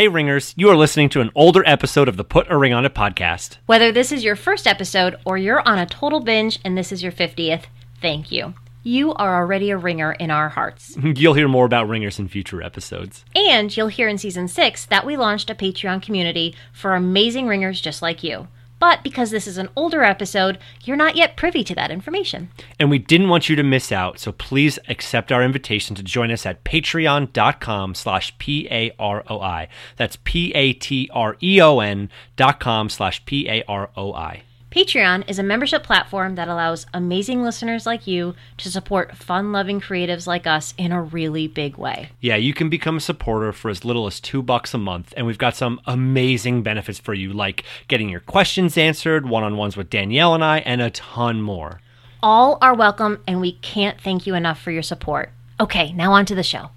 Hey, Ringers, you are listening to an older episode of the Put a Ring on It podcast. Whether this is your first episode or you're on a total binge and this is your 50th, thank you. You are already a ringer in our hearts. You'll hear more about Ringers in future episodes. And you'll hear in season six that we launched a Patreon community for amazing ringers just like you. But because this is an older episode, you're not yet privy to that information. And we didn't want you to miss out, so please accept our invitation to join us at patreon.com slash P-A-R-O-I. That's P-A-T-R-E-O-N dot com slash P-A-R-O-I. Patreon is a membership platform that allows amazing listeners like you to support fun loving creatives like us in a really big way. Yeah, you can become a supporter for as little as two bucks a month, and we've got some amazing benefits for you, like getting your questions answered, one on ones with Danielle and I, and a ton more. All are welcome, and we can't thank you enough for your support. Okay, now on to the show.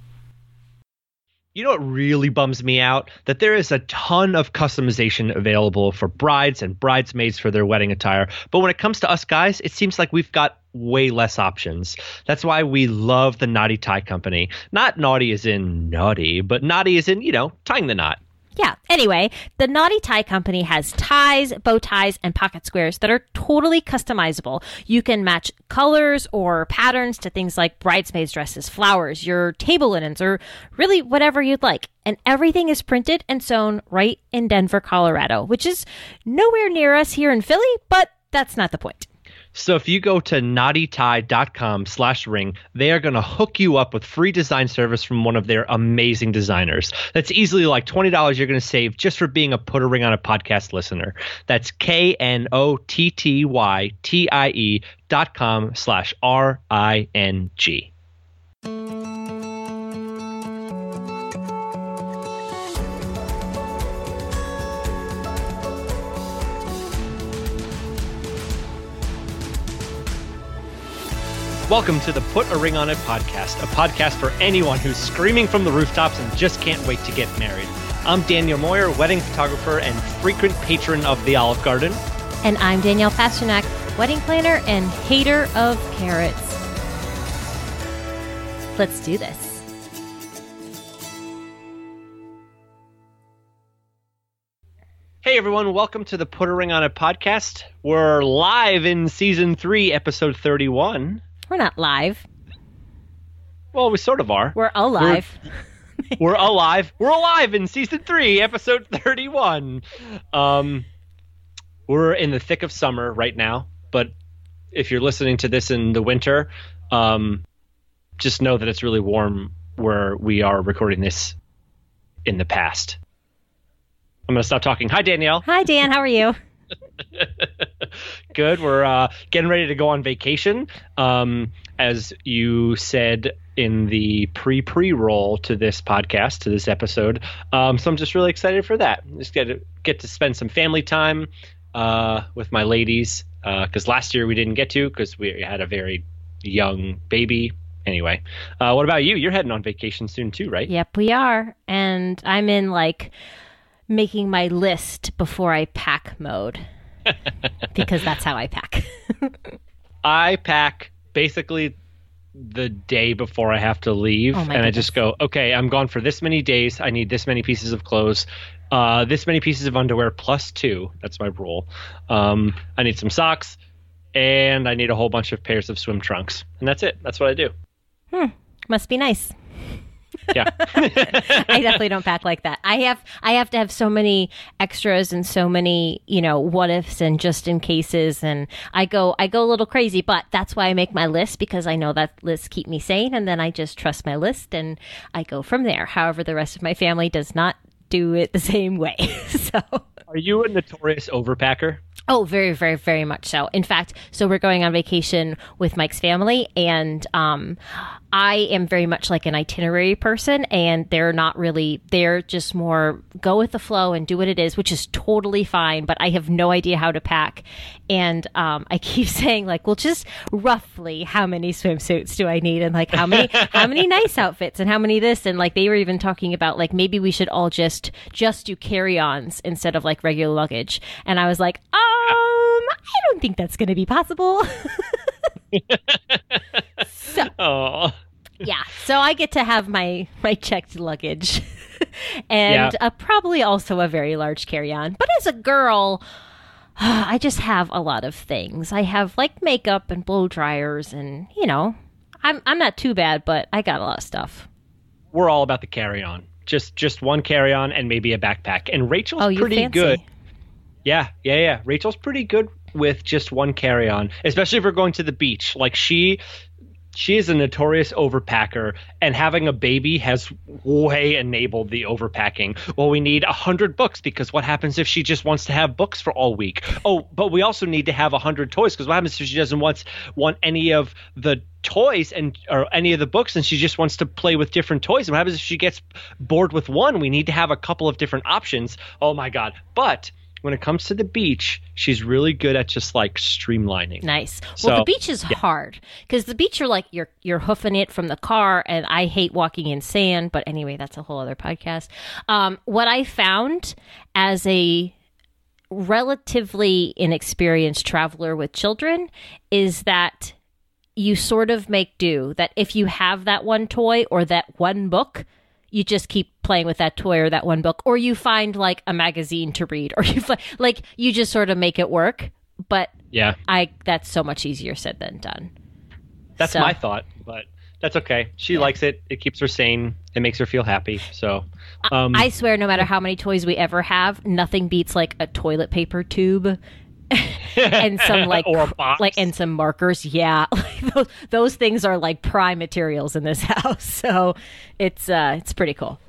You know what really bums me out? That there is a ton of customization available for brides and bridesmaids for their wedding attire. But when it comes to us guys, it seems like we've got way less options. That's why we love the Knotty Tie Company. Not naughty as in naughty, but naughty as in, you know, tying the knot. Yeah. Anyway, the Knotty Tie Company has ties, bow ties, and pocket squares that are totally customizable. You can match colors or patterns to things like bridesmaids' dresses, flowers, your table linens, or really whatever you'd like. And everything is printed and sewn right in Denver, Colorado, which is nowhere near us here in Philly, but that's not the point. So if you go to knottytie.com slash ring, they are going to hook you up with free design service from one of their amazing designers. That's easily like $20 you're going to save just for being a Put a Ring on It podcast listener. That's K-N-O-T-T-Y-T-I-E dot com slash R-I-N-G. Welcome to the Put a Ring on It podcast, a podcast for anyone who's screaming from the rooftops and just can't wait to get married. I'm Daniel Moyer, wedding photographer and frequent patron of the Olive Garden. And I'm Danielle Pasternak, wedding planner and hater of carrots. Let's do this. Hey everyone, welcome to the Put a Ring on It podcast. We're live in season three, episode 31. We're not live. Well, we sort of are. We're alive. We're alive. We're alive in season three, episode 31. Um, we're in the thick of summer right now, but if you're listening to this in the winter, um, just know that it's really warm where we are recording this in the past. I'm going to stop talking. Hi, Danielle. Hi, Dan. How are you? Good. We're uh, getting ready to go on vacation. Um, as you said in the pre pre roll to this podcast, to this episode. Um, so I'm just really excited for that. Just get to, get to spend some family time uh, with my ladies because uh, last year we didn't get to because we had a very young baby. Anyway, uh, what about you? You're heading on vacation soon too, right? Yep, we are. And I'm in like making my list before I pack mode because that's how I pack. I pack basically the day before I have to leave, Oh, and my I just go, okay, I'm gone for this many days. I need this many pieces of clothes, uh, this many pieces of underwear plus two. That's my rule. Um, I need some socks, and I need a whole bunch of pairs of swim trunks, and that's it. That's what I do. Hmm. Must be nice. Yeah. I definitely don't pack like that. I have I have to have so many extras and so many, you know, what ifs and just in cases and I go I go a little crazy, but that's why I make my list because I know that lists keep me sane and then I just trust my list and I go from there. However, the rest of my family does not do it the same way. so Are you a notorious overpacker? Oh, very, very, very much so. In fact, so we're going on vacation with Mike's family, and um, I am very much like an itinerary person, and they're not really, they're just more go with the flow and do what it is, which is totally fine, but I have no idea how to pack. And um, I keep saying, like, well, just roughly how many swimsuits do I need, and like how many, how many nice outfits, and how many this, and like they were even talking about, like, maybe we should all just, just do carry ons instead of like regular luggage. And I was like, um, I don't think that's going to be possible. so Oh, yeah, so I get to have my my checked luggage. and yeah. Uh, probably also a very large carry-on. But as a girl, I just have a lot of things. I have like makeup and blow dryers, and you know, I'm I'm not too bad, but I got a lot of stuff. We're all about the carry-on. Just just one carry-on and maybe a backpack. And Rachel's oh, pretty fancy. good. Yeah, yeah, yeah. Rachel's pretty good with just one carry-on, especially if we're going to the beach. Like she she is a notorious overpacker, and having a baby has way enabled the overpacking. Well, we need a hundred books because what happens if she just wants to have books for all week? Oh, but we also need to have a hundred toys because what happens if she doesn't want want any of the toys and or any of the books and she just wants to play with different toys? And what happens if she gets bored with one? We need to have a couple of different options. Oh my god! But when it comes to the beach, she's really good at just like streamlining. Nice. So, well, the beach is yeah. hard because the beach you're like you're you're hoofing it from the car, and I hate walking in sand. But anyway, that's a whole other podcast. Um, what I found as a relatively inexperienced traveler with children is that you sort of make do. That if you have that one toy or that one book you just keep playing with that toy or that one book, or you find like a magazine to read, or you find, like you just sort of make it work. But yeah, I that's so much easier said than done. That's so. my thought, but that's okay. She yeah. likes it. It keeps her sane. It makes her feel happy. So, um, I, I swear, no matter how many toys we ever have, nothing beats like a toilet paper tube and some like like and some markers. Yeah, those, those things are like prime materials in this house. So it's uh it's pretty cool.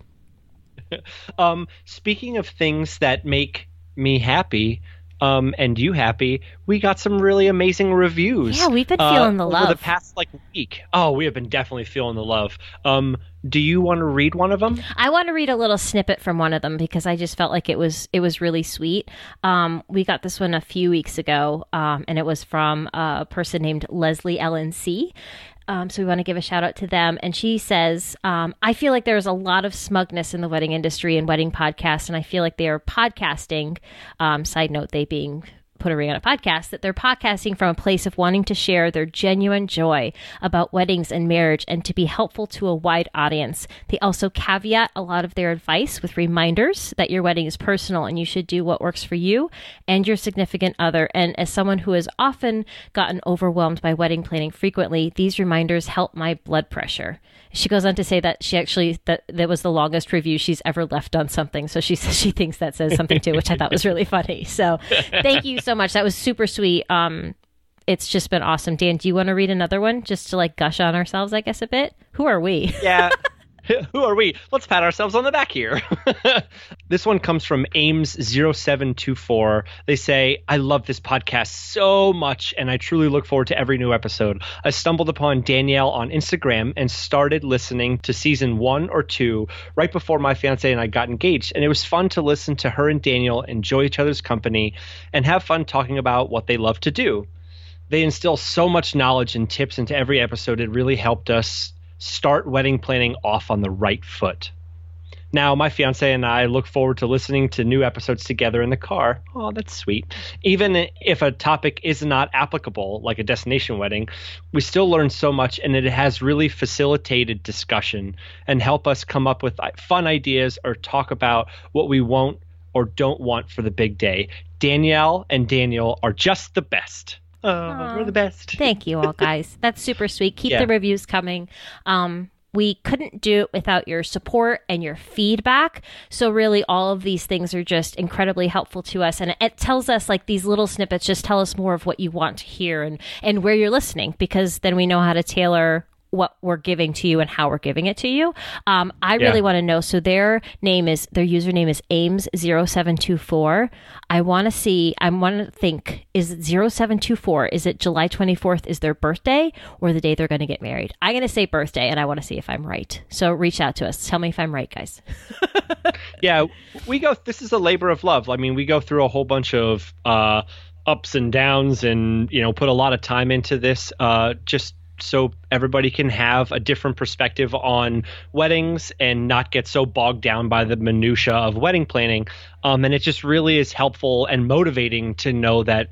um, speaking of things that make me happy, um, and you happy, we got some really amazing reviews. Yeah, we've been feeling uh, the love over the past like week. Oh, we have been definitely feeling the love. Um, do you want to read one of them? I want to read a little snippet from one of them because I just felt like it was it was really sweet. Um, we got this one a few weeks ago, um, and it was from a person named Leslie LNC. Um, so we want to give a shout out to them. And she says, um, I feel like there's a lot of smugness in the wedding industry and wedding podcasts, and I feel like they are podcasting. Um, side note, they being put a ring on it podcast that they're podcasting from a place of wanting to share their genuine joy about weddings and marriage and to be helpful to a wide audience. They also caveat a lot of their advice with reminders that your wedding is personal and you should do what works for you and your significant other. And as someone who has often gotten overwhelmed by wedding planning frequently, these reminders help my blood pressure. She goes on to say that she actually that that was the longest review she's ever left on something. So she says she thinks that says something too, which I thought was really funny. So thank you so much. That was super sweet. Um, it's just been awesome. Dan, do you want to read another one just to like gush on ourselves, I guess, a bit? Who are we? Yeah. Who are we? Let's pat ourselves on the back here. this one comes from Ames0724. They say, I love this podcast so much, and I truly look forward to every new episode. I stumbled upon Danielle on Instagram and started listening to season one or two right before my fiance and I got engaged. And it was fun to listen to her and Daniel enjoy each other's company and have fun talking about what they love to do. They instill so much knowledge and tips into every episode. It really helped us start wedding planning off on the right foot. Now, my fiance and I look forward to listening to new episodes together in the car. Oh, that's sweet. Even if a topic is not applicable, like a destination wedding, we still learn so much, and it has really facilitated discussion and help us come up with fun ideas or talk about what we won't or don't want for the big day. Danielle and Daniel are just the best. Oh, we're the best. Thank you all, guys. That's super sweet. Keep yeah. the reviews coming. Um, we couldn't do it without your support and your feedback. So, really, all of these things are just incredibly helpful to us. And it tells us, like, these little snippets just tell us more of what you want to hear and, and where you're listening, because then we know how to tailor what we're giving to you and how we're giving it to you. Um, I yeah. really want to know. So their name is their username is Ames0724. I want to see. I want to think. Is it 0724? Is it July 24th? Is their birthday or the day they're going to get married? I'm going to say birthday, and I want to see if I'm right. So reach out to us. Tell me if I'm right, guys. yeah, we go. This is a labor of love. I mean, we go through a whole bunch of. Uh, ups and downs and you know put a lot of time into this uh, just so everybody can have a different perspective on weddings and not get so bogged down by the minutia of wedding planning. Um, and it just really is helpful and motivating to know that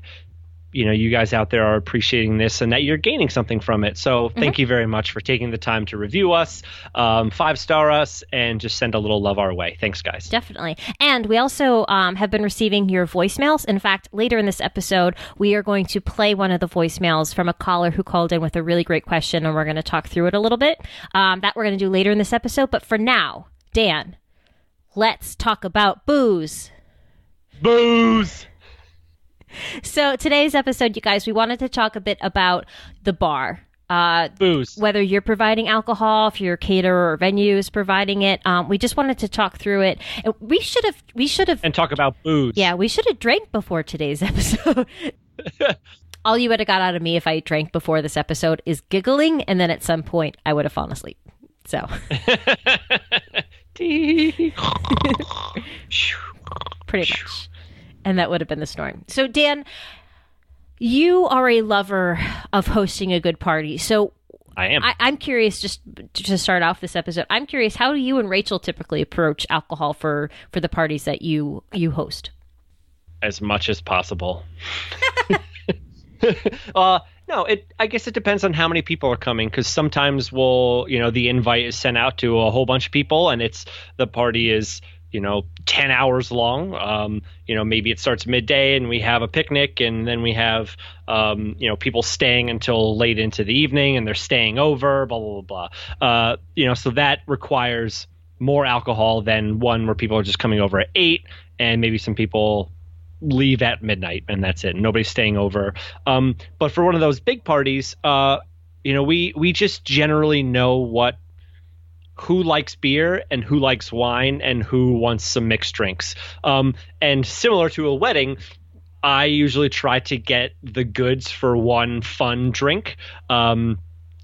you know you guys out there are appreciating this and that you're gaining something from it. So thank you very much for taking the time to review us, um, five star us, and just send a little love our way. Thanks, guys. Definitely. And we also um, have been receiving your voicemails. In fact, later in this episode, we are going to play one of the voicemails from a caller who called in with a really great question, and we're going to talk through it a little bit. Um, that we're going to do later in this episode. But for now, Dan, let's talk about booze. Booze. So today's episode, you guys, we wanted to talk a bit about the bar. Uh, Booze. whether you're providing alcohol, if your caterer or venue is providing it, um, we just wanted to talk through it. And we should have, we should have, And talk about booze. yeah, we should have drank before today's episode. All you would have got out of me if I drank before this episode is giggling, and then at some point I would have fallen asleep. So pretty much. And that would have been the snoring. So, Dan, you are a lover of hosting a good party. So, I am. I, I'm curious, just to start off this episode, I'm curious how do you and Rachel typically approach alcohol for for the parties that you you host? as much as possible. uh, no, it. I guess it depends on how many people are coming because sometimes we'll, you know, the invite is sent out to a whole bunch of people, and it's the party is, you know, ten hours long. Um, you know, maybe it starts midday, and we have a picnic, and then we have, um, you know, people staying until late into the evening, and they're staying over, blah blah blah blah. Uh, you know, so that requires more alcohol than one where people are just coming over at eight, and maybe some people leave at midnight and that's it. Nobody's staying over. Um, but for one of those big parties, uh, you know, we we just generally know what who likes beer and who likes wine and who wants some mixed drinks. Um, and similar to a wedding, I usually try to get the goods for one fun drink. Um,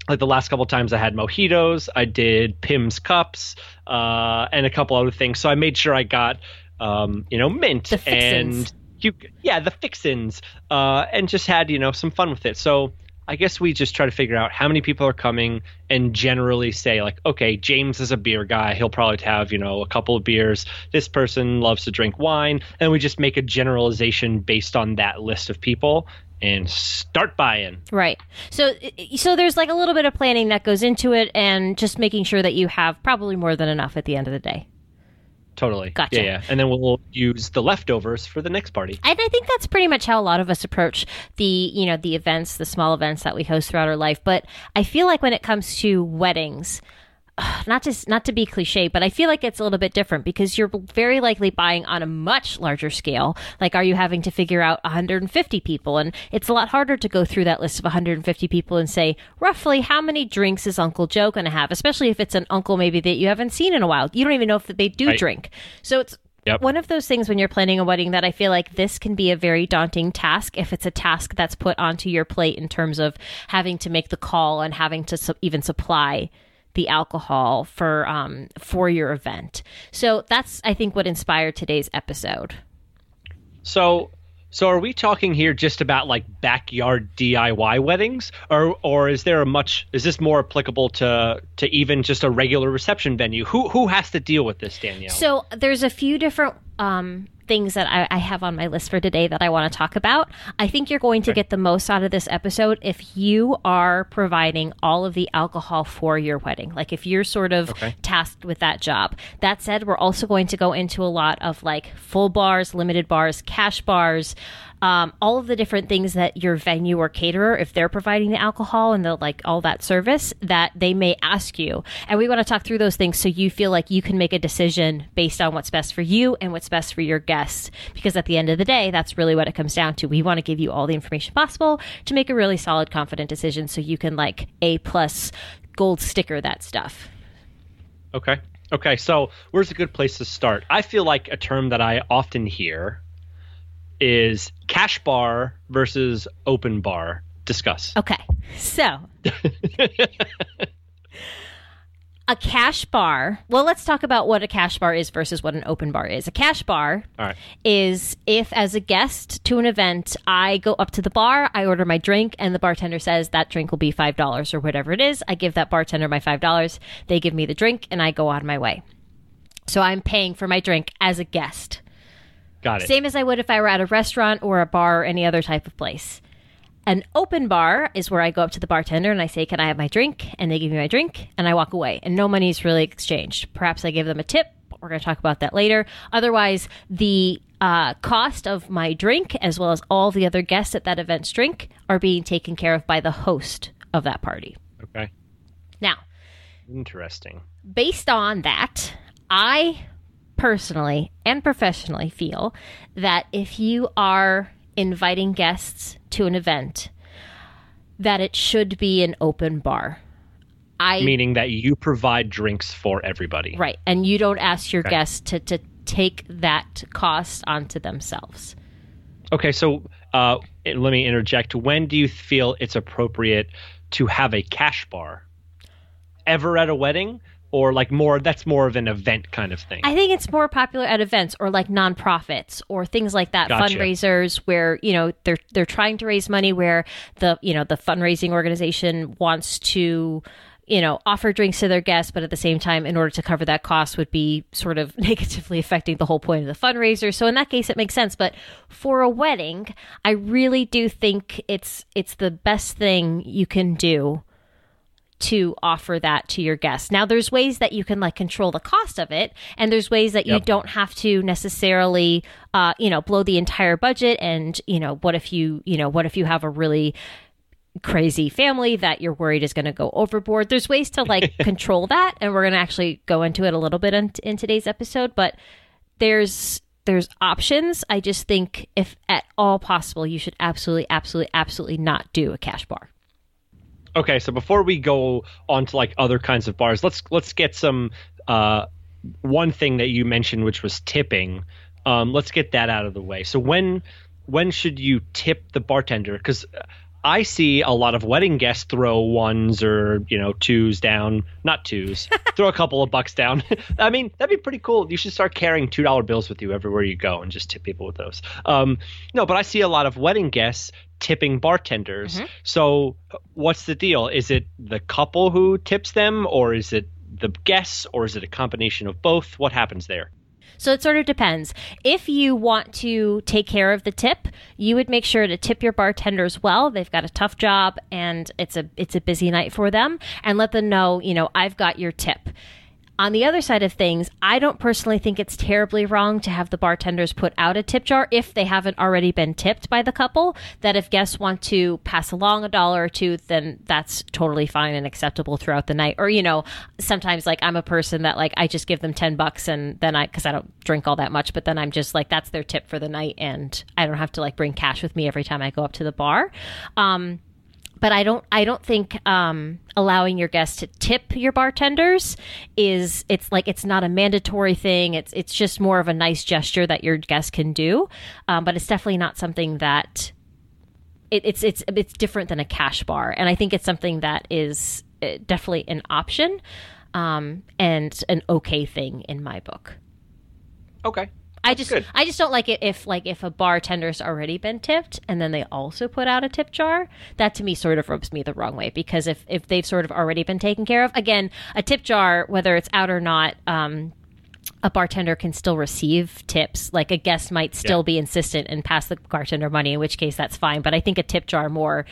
like the last couple times I had mojitos, I did Pimm's cups, uh, and a couple other things. So I made sure I got, um, you know, mint and you, yeah, the fixins, uh, and just had you know some fun with it. So I guess we just try to figure out how many people are coming and generally say like, okay, James is a beer guy. He'll probably have you know a couple of beers. This person loves to drink wine, and we just make a generalization based on that list of people and start buying. Right. So so there's like a little bit of planning that goes into it and just making sure that you have probably more than enough at the end of the day. Totally. Gotcha. Yeah, yeah. And then we'll use the leftovers for the next party. And I think that's pretty much how a lot of us approach the, you know, the events, the small events that we host throughout our life. But I feel like when it comes to weddings, not just not to be cliche, but I feel like it's a little bit different because you're very likely buying on a much larger scale. Like, are you having to figure out 150 people? And it's a lot harder to go through that list of 150 people and say roughly how many drinks is Uncle Joe going to have, especially if it's an uncle maybe that you haven't seen in a while. You don't even know if they do Right. drink. So it's Yep. one of those things when you're planning a wedding that I feel like this can be a very daunting task if it's a task that's put onto your plate in terms of having to make the call and having to su- even supply the alcohol for um for your event. So that's I think what inspired today's episode. So, so are we talking here just about like backyard DIY weddings, or or is there a much? Is this more applicable to to even just a regular reception venue? Who who has to deal with this, Danielle? So there's a few different um, things that I, I have on my list for today that I want to talk about. I think you're going to get the most out of this episode if you are providing all of the alcohol for your wedding. Like if you're sort of Okay. tasked with that job. That said, we're also going to go into a lot of like full bars, limited bars, cash bars. Um, all of the different things that your venue or caterer, if they're providing the alcohol and the like all that service, that they may ask you. And we want to talk through those things so you feel like you can make a decision based on what's best for you and what's best for your guests. Because at the end of the day, that's really what it comes down to. We want to give you all the information possible to make a really solid, confident decision so you can like A plus gold sticker that stuff. okay, okay. So where's a good place to start? I feel like a term that I often hear is cash bar versus open bar. Discuss. Okay. So a cash bar. Well, let's talk about what a cash bar is versus what an open bar is. A cash bar right. is if, as a guest to an event, I go up to the bar, I order my drink, and the bartender says that drink will be $5 or whatever it is. I give that bartender my $5. They give me the drink, and I go on my way. So I'm paying for my drink as a guest. Got it. Same as I would if I were at a restaurant or a bar or any other type of place. An open bar is where I go up to the bartender and I say, Can I have my drink? And they give me my drink and I walk away. And no money is really exchanged. Perhaps I give them a tip. We're going to talk about that later. Otherwise, the uh, cost of my drink, as well as all the other guests at that event's drink, are being taken care of by the host of that party. Okay. Now, Interesting. based on that, I personally and professionally feel that if you are inviting guests to an event, that it should be an open bar. I Meaning that you provide drinks for everybody. right, and you don't ask your Okay. guests to to take that cost onto themselves. Okay, so uh, let me interject. When do you feel it's appropriate to have a cash bar? Ever at a wedding, or like more? That's more of an event kind of thing. I think it's more popular at events or like nonprofits or things like that, Gotcha. fundraisers where you know they're they're trying to raise money where the you know the fundraising organization wants to you know offer drinks to their guests, but at the same time, in order to cover that cost, would be sort of negatively affecting the whole point of the fundraiser. So in that case, it makes sense. But for a wedding, I really do think it's it's the best thing you can do to offer that to your guests. Now there's ways that you can like control the cost of it and there's ways that you don't have to necessarily uh you know blow the entire budget and you know what if you you know what if you have a really crazy family that you're worried is going to go overboard. There's ways to like control that and we're going to actually go into it a little bit in, in today's episode, but there's there's options. I just think if at all possible you should absolutely absolutely absolutely not do a cash bar. Okay, so before we go on to like other kinds of bars, let's let's get some uh, one thing that you mentioned, which was tipping. Um, let's get that out of the way. So when when should you tip the bartender? Because I see a lot of wedding guests throw ones or you know twos down, not twos, throw a couple of bucks down. I mean that'd be pretty cool. You should start carrying two dollar bills with you everywhere you go and just tip people with those. Um, no, but I see a lot of wedding guests tipping bartenders. So what's the deal? Is it the couple who tips them, or is it the guests, or is it a combination of both? What happens there? So it sort of depends. If you want to take care of the tip, you would make sure to tip your bartenders well. They've got a tough job and it's a it's a busy night for them and let them know, you know, I've got your tip. On the other side of things, I don't personally think it's terribly wrong to have the bartenders put out a tip jar if they haven't already been tipped by the couple. That if guests want to pass along a dollar or two, then that's totally fine and acceptable throughout the night. Or, you know, sometimes like I'm a person that like I just give them 10 bucks and then I, cause I don't drink all that much, but then I'm just like, that's their tip for the night and I don't have to like bring cash with me every time I go up to the bar. Um, but I don't I don't think um, allowing your guests to tip your bartenders is it's like it's not a mandatory thing. It's it's just more of a nice gesture that your guests can do, um, but it's definitely not something that it, it's it's it's different than a cash bar, and I think it's something that is uh, definitely an option um, and an okay thing in my book. Okay. I just good. I just don't like it if like if a bartender's already been tipped and then they also put out a tip jar. That to me sort of rubs me the wrong way because if if they've sort of already been taken care of, again, a tip jar whether it's out or not, um, a bartender can still receive tips. Like a guest might still Yeah. be insistent and pass the bartender money, in which case that's fine. But I think a tip jar more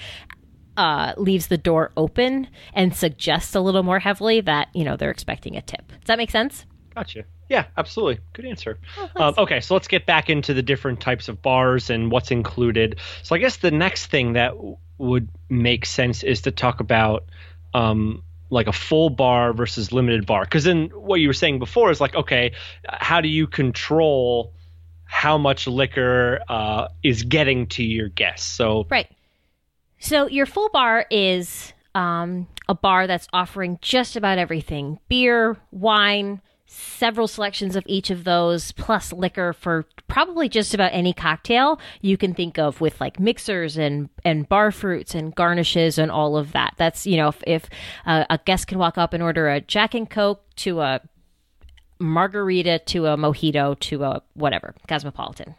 uh, leaves the door open and suggests a little more heavily that you know they're expecting a tip. Does that make sense? Gotcha. Yeah, absolutely. Good answer. Oh, um, okay, so let's get back into the different types of bars and what's included. So I guess the next thing that w- would make sense is to talk about um, like a full bar versus limited bar. Because then what you were saying before is like, okay, how do you control how much liquor uh, is getting to your guests? So Right. So your full bar is um, a bar that's offering just about everything beer, wine, several selections of each of those, plus liquor for probably just about any cocktail you can think of with like mixers and, and bar fruits and garnishes and all of that. That's, you know, if, if uh, a guest can walk up and order a Jack and Coke to a margarita to a mojito to a whatever, cosmopolitan.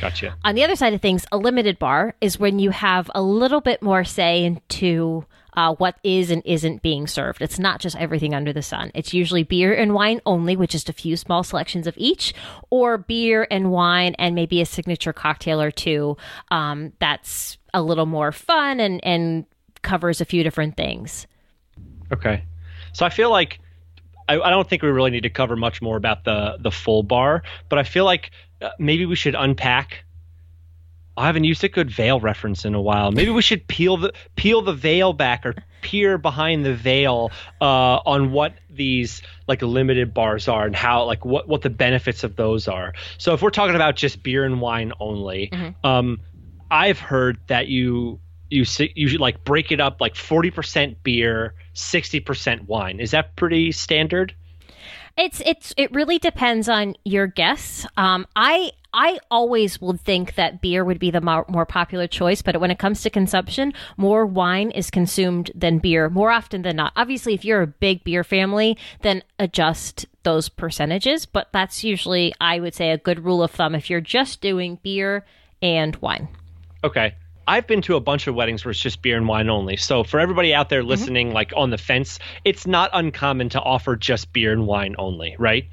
gotcha. On the other side of things, a limited bar is when you have a little bit more say into uh, what is and isn't being served. It's not just everything under the sun. It's usually beer and wine only, with just a few small selections of each, or beer and wine and maybe a signature cocktail or two. Um, that's a little more fun and and covers a few different things. Okay, so I feel like I, I don't think we really need to cover much more about the the full bar, but I feel like uh, maybe we should unpack I haven't used a good veil reference in a while. Maybe we should peel the peel the veil back or peer behind the veil uh, on what these like limited bars are and how like what what the benefits of those are. So if we're talking about just beer and wine only, mm-hmm. um, I've heard that you you you should like break it up like forty percent beer, sixty percent wine. Is that pretty standard? It's it's it really depends on your guests. Um, I I always would think that beer would be the more, popular choice, but when it comes to consumption, more wine is consumed than beer more often than not. Obviously, if you're a big beer family, then adjust those percentages, but that's usually, I would say, a good rule of thumb if you're just doing beer and wine. Okay. I've been to a bunch of weddings where it's just beer and wine only. So for everybody out there mm-hmm. listening, mm-hmm. like on the fence, it's not uncommon to offer just beer and wine only, right?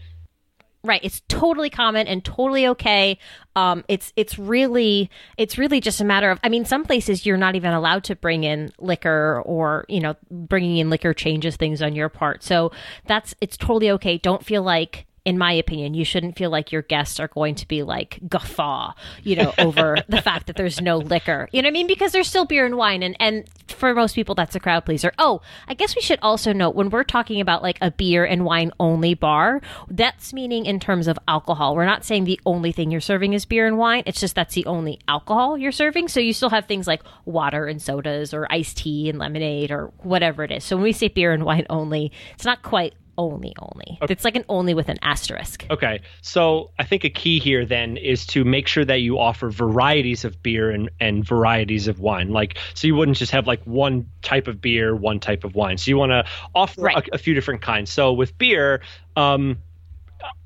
Right. It's totally common and totally okay. Um, it's it's really it's really just a matter of. I mean, some places you're not even allowed to bring in liquor, or you know, bringing in liquor changes things on your part. So that's it's totally okay. Don't feel like in my opinion, you shouldn't feel like your guests are going to be like guffaw, you know, over the fact that there's no liquor. You know what I mean? Because there's still beer and wine, and and for most people, that's a crowd pleaser. Oh, I guess we should also note when we're talking about like a beer and wine only bar, that's meaning in terms of alcohol. We're not saying the only thing you're serving is beer and wine. It's just that's the only alcohol you're serving. So you still have things like water and sodas or iced tea and lemonade or whatever it is. So when we say beer and wine only, it's not quite only only. Okay. It's like an only with an asterisk. Okay. So I think a key here then is to make sure that you offer varieties of beer and, and varieties of wine. Like so you wouldn't just have like one type of beer, one type of wine. So you want to offer right. a, a, few different kinds. So with beer, um,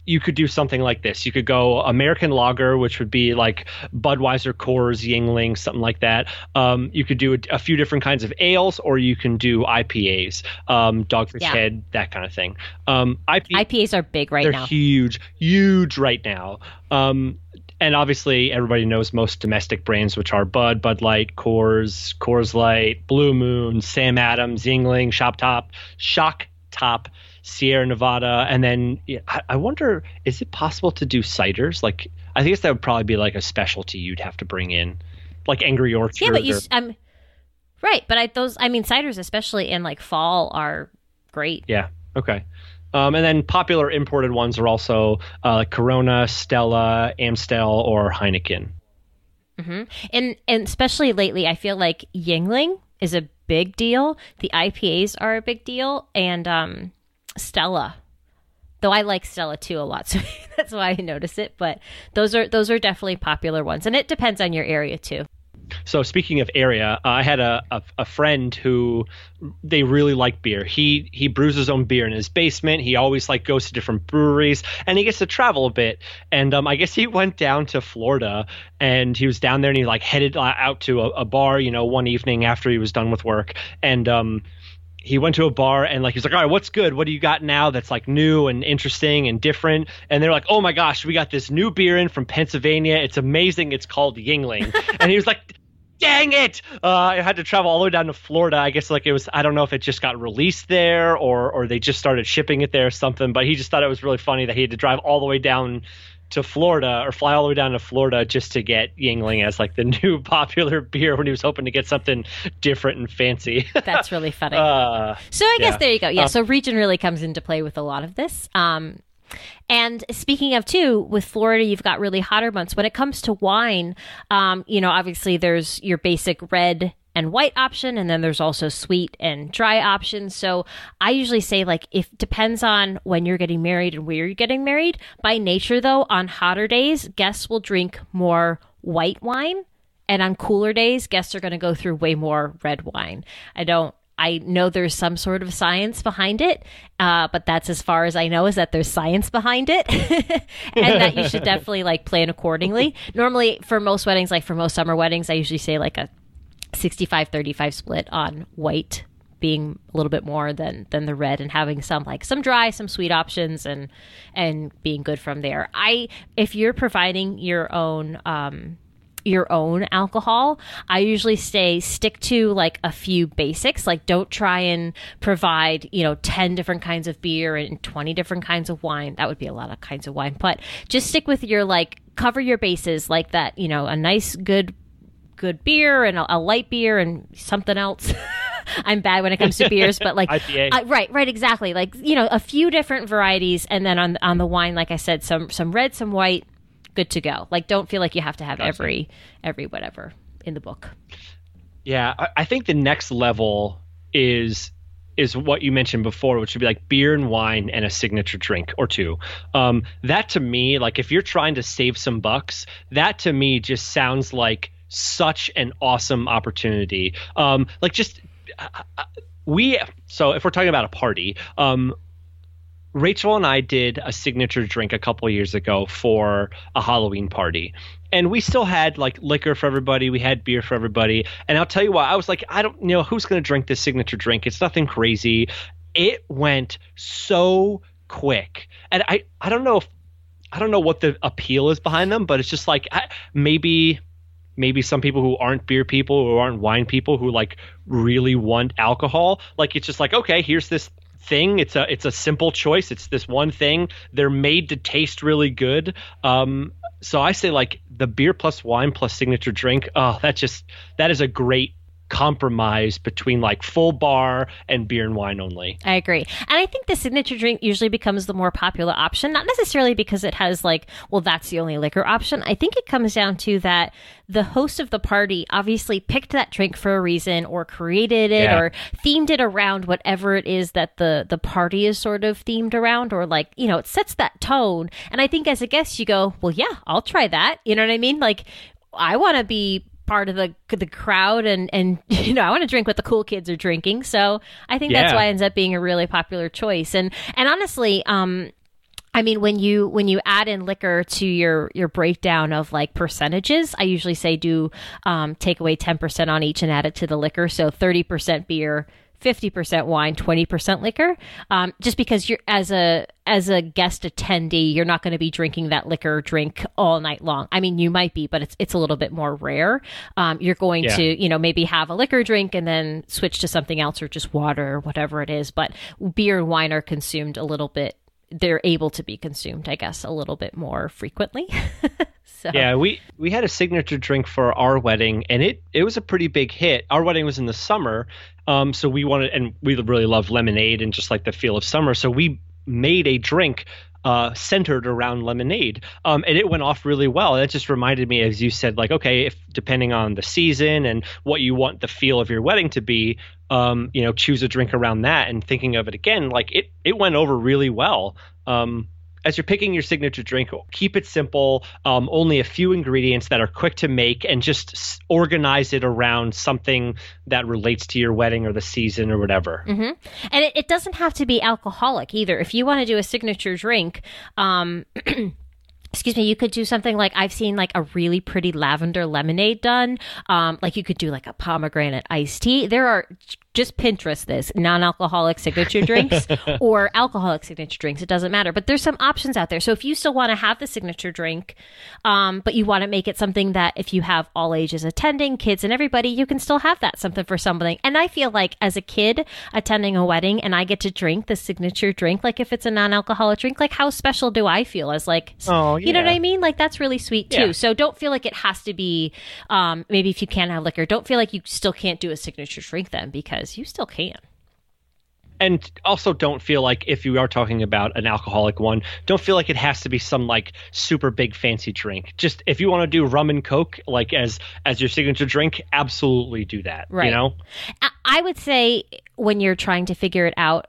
you could do something like this. You could go American lager, which would be like Budweiser, Coors, Yuengling, something like that. Um, you could do a, a, few different kinds of ales, or you can do IPAs, um, Dogfish yeah. Head, that kind of thing. Um, IP, IPAs are big right they're now. huge, huge right now. Um, and obviously, everybody knows most domestic brands, which are Bud, Bud Light, Coors, Coors Light, Blue Moon, Sam Adams, Yuengling, Shop Top, Shock Top Sierra Nevada, and then I wonder, is it possible to do ciders? Like, I guess that would probably be like a specialty you'd have to bring in, like Angry Orchard. Yeah, but you, or... um, right? But I those, I mean, ciders, especially in like fall, are great. Yeah. Okay. Um, and then popular imported ones are also uh, Corona, Stella, Amstel, or Heineken. Mm-hmm. And and especially lately, I feel like Yuengling is a big deal. The IPAs are a big deal, and um, Stella. Though I like Stella too a lot, so that's why I notice it. But those are those are definitely popular ones, and it depends on your area too. So speaking of area, uh, I had a, a, a friend who they really like beer. He he brews his own beer in his basement. He always like goes to different breweries, and he gets to travel a bit. And um, I guess he went down to Florida, and he was down there, and he like headed out to a, a bar, you know, one evening after he was done with work, and um, he went to a bar and like he's like, all right, what's good? What do you got now that's like new and interesting and different? And they're like, oh my gosh, we got this new beer in from Pennsylvania. It's amazing. It's called Yuengling. and he was like, dang it! Uh, I had to travel all the way down to Florida. I guess like it was. I don't know if it just got released there or or they just started shipping it there or something. But he just thought it was really funny that he had to drive all the way down to Florida or fly all the way down to Florida just to get Yuengling as like the new popular beer when he was hoping to get something different and fancy. That's really funny. Uh, so I guess yeah. there you go. Yeah. Um, so region really comes into play with a lot of this. Um, and speaking of too, with Florida, you've got really hotter months. When it comes to wine, um, you know, obviously there's your basic red and white option and then there's also sweet and dry options. So i usually say like if depends on when you're getting married and where you're getting married. By nature though on hotter days guests will drink more white wine and on cooler days guests are going to go through way more red wine. I don't I know there's some sort of science behind it, uh, but that's as far as I know is that there's science behind it, and that you should definitely like plan accordingly. Normally, for most weddings, like for most summer weddings, I usually say like a 65 35 split on white being a little bit more than than the red and having some like some dry, some sweet options and and being good from there. I if you're providing your own um your own alcohol. I usually stay stick to like a few basics. Like don't try and provide, you know, 10 different kinds of beer and 20 different kinds of wine. That would be a lot of kinds of wine. But just stick with your like cover your bases like that, you know, a nice good good beer and a, a light beer and something else. I'm bad when it comes to beers, but like IPA. right, right, exactly. Like you know, a few different varieties, and then on on the wine, like I said, some some red, some white, good to go. Like don't feel like you have to have Gotcha. every every whatever in the book. Yeah, I, I think the next level is is what you mentioned before, which would be like beer and wine and a signature drink or two. Um, that to me, like if you're trying to save some bucks, that to me just sounds like such an awesome opportunity. Um, like just uh, uh, we. So if we're talking about a party, um, Rachel and I did a signature drink a couple years ago for a Halloween party. And we still had like liquor for everybody. We had beer for everybody. And I'll tell you what, I was like, I don't you know who's going to drink this signature drink. It's nothing crazy. It went so quick. And I I don't know if I don't know what the appeal is behind them, but it's just like I, maybe maybe some people who aren't beer people who aren't wine people who like really want alcohol. Like it's just like okay here's this thing. It's a it's a simple choice. It's this one thing. They're made to taste really good. Um so i say like the beer plus wine plus signature drink oh that just that is a great compromise between like full bar and beer and wine only I agree. And I think the signature drink usually becomes the more popular option, not necessarily because it has like, well, that's the only liquor option. I think it comes down to that the host of the party obviously picked that drink for a reason or created it Yeah. or themed it around whatever it is that the the party is sort of themed around or like, you know, it sets that tone. And I think as a guest you go, "Well, yeah, I'll try that." You know what I mean? Like I want to be part of the the crowd and and you know I want to drink what the cool kids are drinking. So I think that's why it ends up being a really popular choice. And and honestly, um, I mean, when you when you add in liquor to your your breakdown of like percentages, I usually say do um, take away ten percent on each and add it to the liquor. So thirty percent beer. 50% wine 20% liquor. Um, just because you're as a as a guest attendee you're not going to be drinking that liquor drink all night long. I mean you might be but it's it's a little bit more rare. Um, you're going Yeah. to you know maybe have a liquor drink and then switch to something else or just water or whatever it is. But beer and wine are consumed a little bit they're able to be consumed i guess a little bit more frequently. So Yeah, we we had a signature drink for our wedding, and it it was a pretty big hit. Our wedding was in the summer, um, so we wanted, and we really love lemonade and just like the feel of summer. So we made a drink uh, centered around lemonade, um, and it went off really well. That just reminded me, as you said, like okay, if depending on the season and what you want the feel of your wedding to be, um, you know, choose a drink around that. And thinking of it again, like it it went over really well. Um, as you're picking your signature drink, keep it simple. Um, only a few ingredients that are quick to make, and just organize it around something that relates to your wedding or the season or whatever. and it, it doesn't have to be alcoholic either if you want to do a signature drink um excuse me you could do something like i've seen like a really pretty lavender lemonade done um like you could do like a pomegranate iced tea there are just pinterest this non-alcoholic signature drinks or alcoholic signature drinks it doesn't matter. But there's some options out there. So if you still want to have the signature drink um but you want to make it something that if you have all ages attending kids and everybody you can still have that something for something. And i feel like as a kid attending a wedding and i get to drink the signature drink like if it's a non-alcoholic drink like how special do i feel as like Oh, you know what i mean? Like that's really sweet too. Yeah. so don't feel like it has to be um maybe if you can't have liquor don't feel like you still can't do a signature drink then because you still can And also, don't feel like if you are talking about an alcoholic one, don't feel like it has to be some like super big fancy drink. Just if you want to do rum and coke like as as your signature drink, absolutely do that. Right. You know. I- I would say when you're trying to figure it out,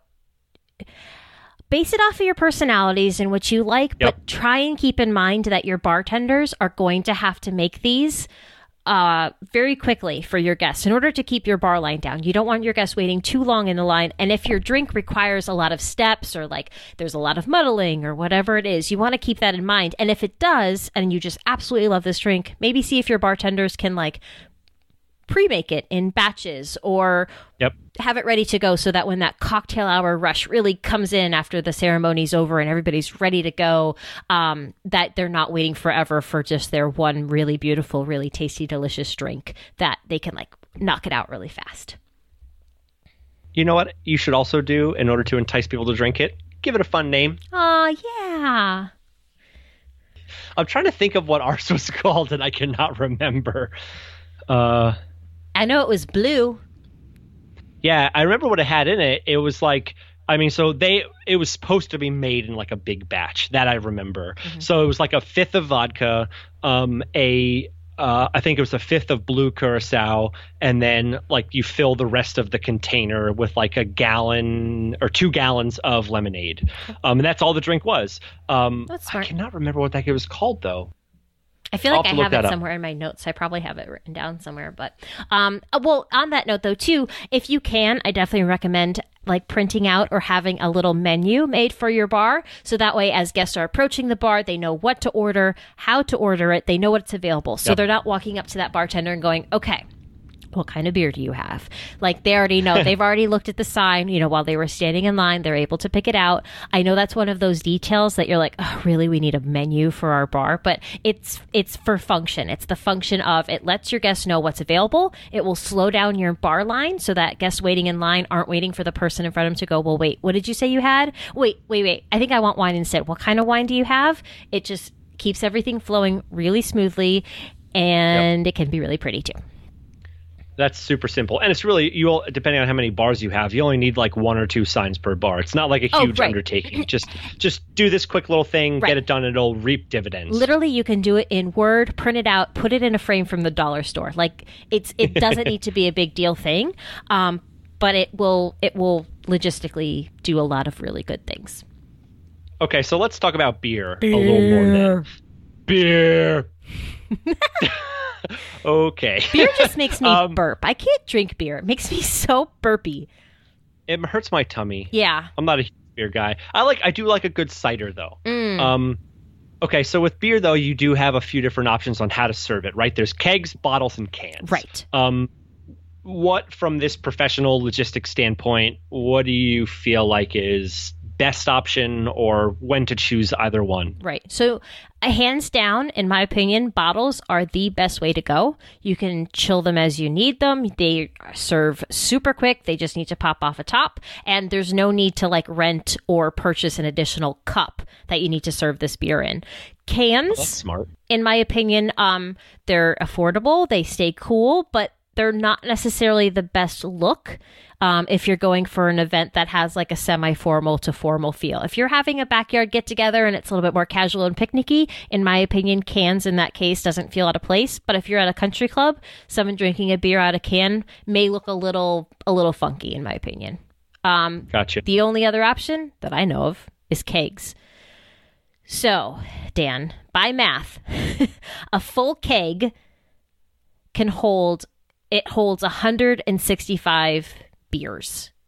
base it off of your personalities and what you like, Yep. but try and keep in mind that your bartenders are going to have to make these uh, very quickly for your guests in order to keep your bar line down. You don't want your guests waiting too long in the line. And if your drink requires a lot of steps or like there's a lot of muddling or whatever it is, you want to keep that in mind. And if it does, and you just absolutely love this drink, maybe see if your bartenders can like pre-make it in batches or Yep. have it ready to go so that when that cocktail hour rush really comes in after the ceremony's over and everybody's ready to go, um, that they're not waiting forever for just their one really beautiful, really tasty, delicious drink that they can like knock it out really fast. You know what you should also do in order to entice people to drink it? Give it a fun name. Oh, yeah. I'm trying to think of what ours was called and I cannot remember. Uh I know it was blue. Yeah, I remember what it had in it. It was like I mean, so they it was supposed to be made in like a big batch. That I remember. So it was like a fifth of vodka, um, a uh, I think it was a fifth of blue curacao, and then like you fill the rest of the container with like a gallon or two gallons of lemonade, um, and that's all the drink was. Um, I cannot remember what that it was called though. I feel like I have have it that up. somewhere in my notes. I probably have it written down somewhere. But um, uh, well, on that note though, too, if you can, I definitely recommend like printing out or having a little menu made for your bar, so that way, as guests are approaching the bar, they know what to order, how to order it, they know what's available, so Yep. they're not walking up to that bartender and going, "Okay." What kind of beer do you have? Like they already know. They've already looked at the sign, you know, while they were standing in line, they're able to pick it out. I know that's one of those details that you're like, oh, really, we need a menu for our bar, but it's it's for function. It's the function of it lets your guests know what's available. It will slow down your bar line so that guests waiting in line aren't waiting for the person in front of them to go, well, wait, what did you say you had? Wait, wait, wait. I think I want wine instead. What kind of wine do you have? It just keeps everything flowing really smoothly and it can be really pretty too. That's super simple, and it's really you. All, depending on how many bars you have, you only need like one or two signs per bar. It's not like a Oh, huge right. undertaking. Just just do this quick little thing, Right. get it done, and it'll reap dividends. Literally, you can do it in Word, print it out, put it in a frame from the dollar store. Like it's it doesn't need to be a big deal thing, um, but it will it will logistically do a lot of really good things. Okay, so let's talk about beer, a little more. Then. Beer. okay. Beer just makes me Um, burp. I can't drink beer. It makes me so burpy. It hurts my tummy. Yeah. I'm not a beer guy. I like. I do like a good cider though. Mm. Um, okay, so with beer though, you do have a few different options on how to serve it. Right? There's kegs, bottles, and cans. Right. Um, what from this professional logistics standpoint, what do you feel like is best option, or when to choose either one? Right. So, uh, hands down, in my opinion, bottles are the best way to go. You can chill them as you need them. They serve super quick. They just need to pop off a top. And there's no need to like rent or purchase an additional cup that you need to serve this beer in. Cans That's smart. in my opinion, um, they're affordable, they stay cool, but they're not necessarily the best look um, if you're going for an event that has like a semi formal to formal feel. If you're having a backyard get together and it's a little bit more casual and picnicky, in my opinion, cans in that case doesn't feel out of place. But if you're at a country club, someone drinking a beer out of can may look a little a little funky, in my opinion. Um, Gotcha. the only other option that I know of is kegs. So, Dan, by math, a full keg can hold it holds 165 beers.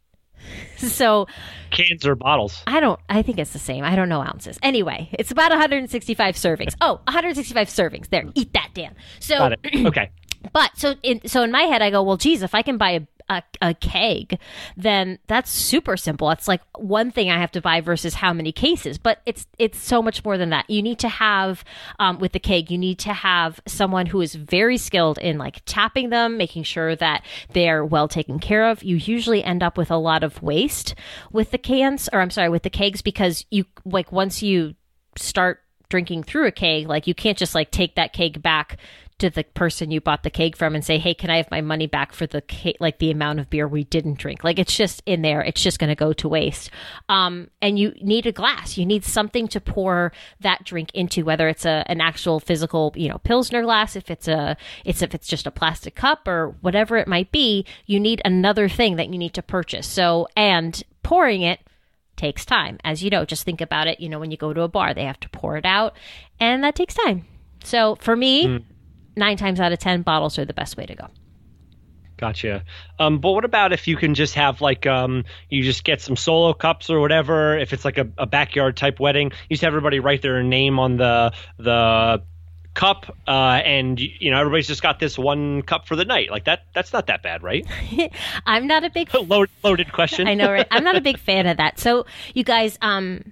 So, Cans or bottles? I don't I think it's the same. I don't know ounces. Anyway, it's about 165 servings. Oh, 165 servings. There, eat that, Dan. So, Got it. Okay. but so in so in my head, I go, well, geez, if I can buy a, a a keg, then that's super simple. It's like one thing I have to buy versus how many cases. But it's it's so much more than that. You need to have um, with the keg, you need to have someone who is very skilled in like tapping them, making sure that they're well taken care of. You usually end up with a lot of waste with the cans, or I'm sorry, with the kegs because you like once you start drinking through a keg, like you can't just like take that keg back to the person you bought the keg from and say, "Hey, can I have my money back for the ca- like the amount of beer we didn't drink?" Like it's just in there. It's just going to go to waste. Um, and you need a glass. You need something to pour that drink into, whether it's a an actual physical, you know, pilsner glass, if it's a it's if it's just a plastic cup or whatever it might be. You need another thing that you need to purchase. So and pouring it takes time. As you know, just think about it. You know, when you go to a bar, they have to pour it out, and that takes time. So for me, nine times out of ten, bottles are the best way to go. Gotcha. Um, but what about if you can just have like um, you just get some solo cups or whatever? If it's like a, a backyard type wedding, you just have everybody write their name on the the cup, uh, and you know everybody's just got this one cup for the night. Like that, that's not that bad, right? I'm not a big Load, loaded question. I know, right? I'm not a big fan of that. So, you guys, um,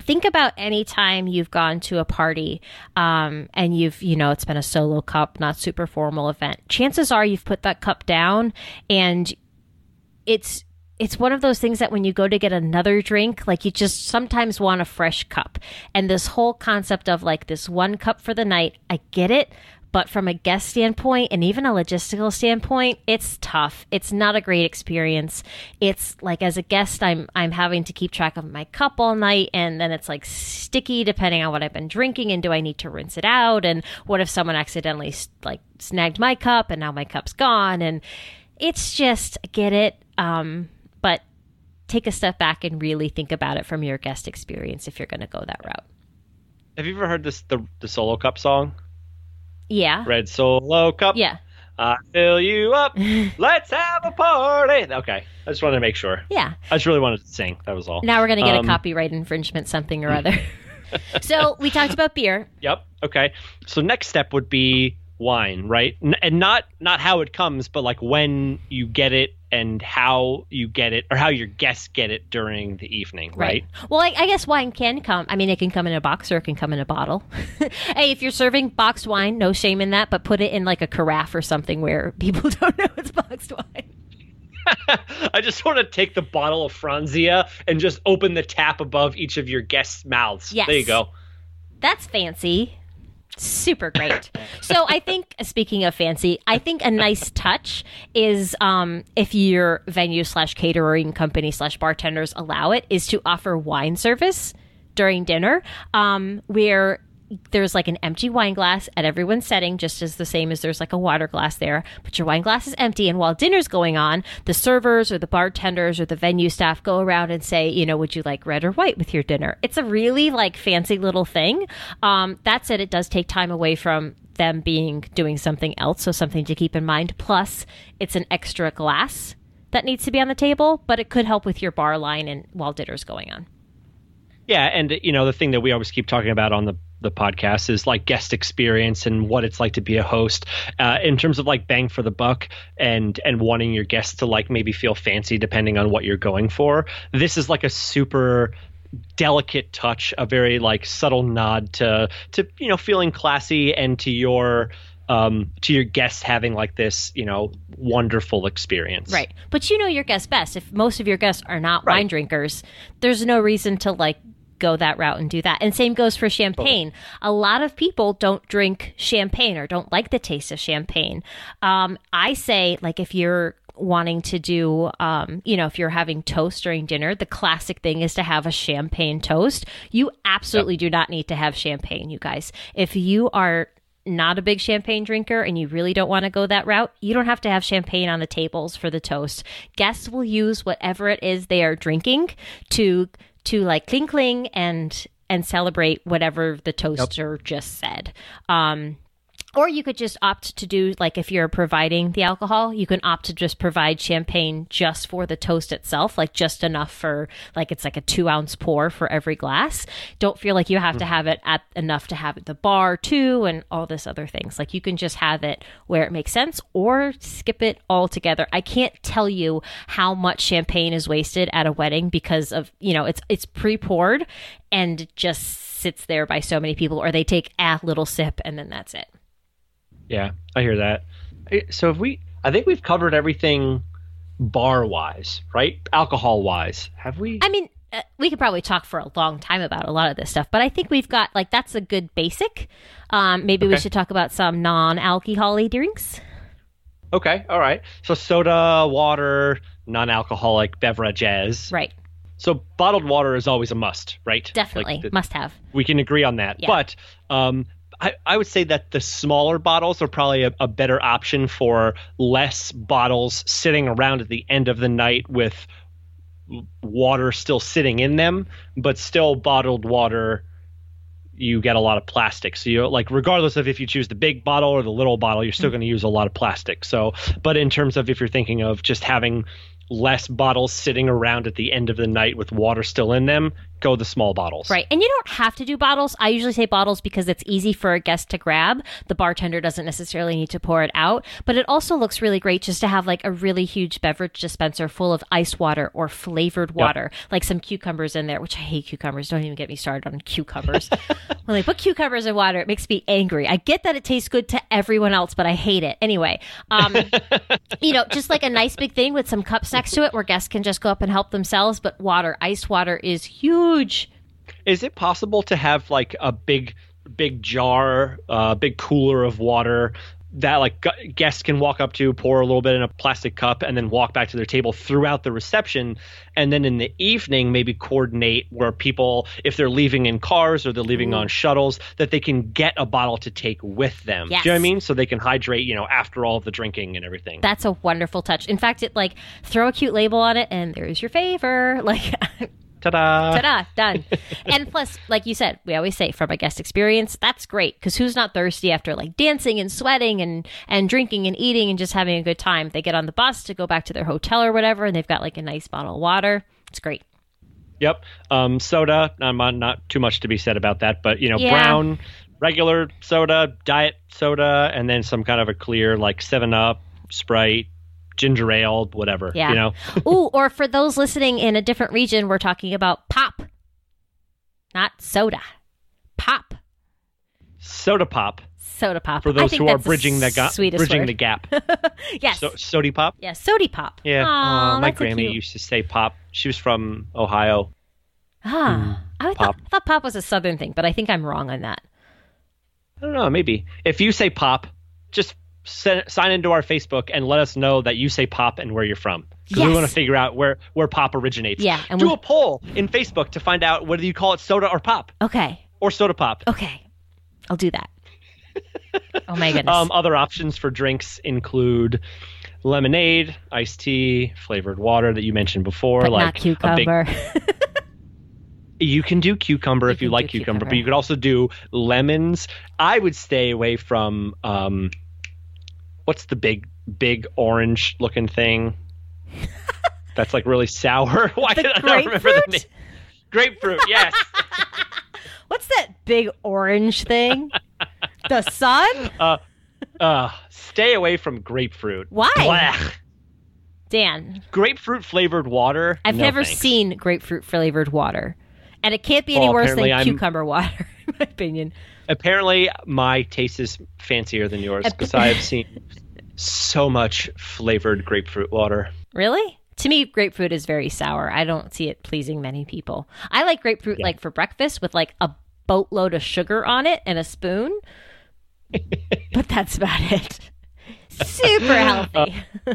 think about any time you've gone to a party um, and you've, you know, it's been a solo cup, not super formal event. Chances are you've put that cup down and it's it's one of those things that when you go to get another drink, like you just sometimes want a fresh cup. And this whole concept of like this one cup for the night, I get it. But from a guest standpoint and even a logistical standpoint, it's tough. It's not a great experience. It's like as a guest, I'm I'm having to keep track of my cup all night, and then it's like sticky depending on what I've been drinking, and do I need to rinse it out? And what if someone accidentally like snagged my cup and now my cup's gone? And it's just get it. Um, but take a step back and really think about it from your guest experience if you're going to go that route. Have you ever heard this the the solo cup song? Yeah. Red solo cup. Yeah. I fill you up. Let's have a party. Okay, I just wanted to make sure. Yeah. I just really wanted to sing. That was all. Now we're going to get Um, a copyright infringement, something or other. so we talked about beer. Yep. Okay. So next step would be wine, right? N- and not not how it comes, but like when you get it and how you get it, or how your guests get it during the evening, right? Well, I, I guess wine can come. I mean, it can come in a box or it can come in a bottle. hey, if you're serving boxed wine, no shame in that, but put it in like a carafe or something where people don't know it's boxed wine. I just want to take the bottle of Franzia and just open the tap above each of your guests' mouths. Yes. There you go. That's fancy. Super great. so I think, speaking of fancy, I think a nice touch is um, if your venue slash catering company slash bartenders allow it, is to offer wine service during dinner, um, where there's like an empty wine glass at everyone's setting, just as the same as there's like a water glass there. But your wine glass is empty, and while dinner's going on, the servers or the bartenders or the venue staff go around and say, you know, would you like red or white with your dinner? It's a really like fancy little thing. Um, that said, it does take time away from them being doing something else, so something to keep in mind. Plus, it's an extra glass that needs to be on the table, but it could help with your bar line and while dinner's going on. Yeah, and you know the thing that we always keep talking about on the the podcast is like guest experience and what it's like to be a host uh, in terms of like bang for the buck and and wanting your guests to like maybe feel fancy depending on what you're going for. This is like a super delicate touch, a very like subtle nod to to you know feeling classy and to your um to your guests having like this you know wonderful experience. Right. But you know your guests best. If most of your guests are not Right. wine drinkers, there's no reason to like go that route and do that. And same goes for champagne. A lot of people don't drink champagne or don't like the taste of champagne. Um, I say like if you're wanting to do um, you know if you're having toast during dinner the classic thing is to have a champagne toast you absolutely do not need to have champagne you guys if you are not a big champagne drinker and you really don't want to go that route, you don't have to have champagne on the tables for the toast. Guests will use whatever it is they are drinking to to like cling cling and and celebrate whatever the toaster just said. Um or you could just opt to do like if you're providing the alcohol, you can opt to just provide champagne just for the toast itself, like just enough for like it's like a two ounce pour for every glass. Don't feel like you have to mm-hmm. have it at enough to have at the bar too, and all this other things. Like you can just have it where it makes sense, or skip it altogether. I can't tell you how much champagne is wasted at a wedding because of you know it's it's pre poured and just sits there by so many people, or they take a little sip and then that's it. Yeah, I hear that. So if we, I think we've covered everything bar wise, right? Alcohol wise, have we? I mean, uh, we could probably talk for a long time about a lot of this stuff, but I think we've got like that's a good basic. Um, maybe we should talk about some non-alcoholic drinks. Okay, all right. So soda, water, non-alcoholic beverages. Right, So bottled water is always a must, right? definitely Like, the- must have. we can agree on that. Yeah. But um, I, I would say that the smaller bottles are probably a, a better option for less bottles sitting around at the end of the night with water still sitting in them, but still bottled water. You get a lot of plastic, so you like regardless of if you choose the big bottle or the little bottle, you're still mm. going to use a lot of plastic. So, but in terms of if you're thinking of just having less bottles sitting around at the end of the night with water still in them, go the small bottles. Right. And you don't have to do bottles. I usually say bottles because it's easy for a guest to grab. The bartender doesn't necessarily need to pour it out, but it also looks really great just to have like a really huge beverage dispenser full of ice water or flavored water, like some cucumbers in there, which I hate cucumbers. Don't even get me started on cucumbers. when they put cucumbers in water, it makes me angry. I get that it tastes good to everyone else, but I hate it. Anyway, um, you know, just like a nice big thing with some cups next to it where guests can just go up and help themselves, but water, ice water is huge huge. Is it possible to have like a big, big jar, a uh, big cooler of water that like guests can walk up to, pour a little bit in a plastic cup, and then walk back to their table throughout the reception. And then in the evening, maybe coordinate where people, if they're leaving in cars or they're leaving Ooh. on shuttles, that they can get a bottle to take with them. Yes. Do you know what I mean? So they can hydrate, you know, after all of the drinking and everything. That's a wonderful touch. In fact, it like throw a cute label on it, and there's your favor. Like. Ta-da! Ta-da! Done. and plus, like you said, we always say from a guest experience, that's great because who's not thirsty after like dancing and sweating and and drinking and eating and just having a good time? They get on the bus to go back to their hotel or whatever, and they've got like a nice bottle of water. It's great. Yep. Um, soda. I'm Not, not too much to be said about that, but you know, yeah. brown, regular soda, diet soda, and then some kind of a clear like Seven Up, Sprite, ginger ale, whatever. Yeah. You know. Ooh, or for those listening in a different region, we're talking about pop, not soda. Pop. Soda pop. Soda pop. For those who are bridging the, ga- bridging word. the gap. yes. So, sody pop. Yes, sody pop. Yeah. Aww, my Grammy used to say pop. She was from Ohio. Ah, mm, I, thought, I thought pop was a southern thing, but I think I'm wrong on that. I don't know. Maybe if you say pop, just sign into our Facebook and let us know that you say pop and where you're from because yes. we want to figure out where where pop originates. Yeah, and do we... a poll in Facebook to find out whether you call it soda or pop. Okay. Or soda pop. Okay, I'll do that. oh my goodness. Um, other options for drinks include lemonade, iced tea, flavored water that you mentioned before, but like not cucumber. Big... You can do cucumber you if you like cucumber, cucumber, but you could also do lemons. I would stay away from um, what's the big big orange looking thing? That's like really sour. Why the did I not remember the name? Grapefruit, yes. what's that big orange thing? the sun? Uh, uh, stay away from grapefruit. Why? Blah. Dan. Grapefruit flavored water. I've no never thanks. seen grapefruit flavored water. And it can't be any well, worse than I'm, cucumber water, in my opinion. Apparently, my taste is fancier than yours because I have seen so much flavored grapefruit water. Really? To me, grapefruit is very sour. I don't see it pleasing many people. I like grapefruit yeah. like for breakfast with like a boatload of sugar on it and a spoon. but that's about it. Super healthy. Uh,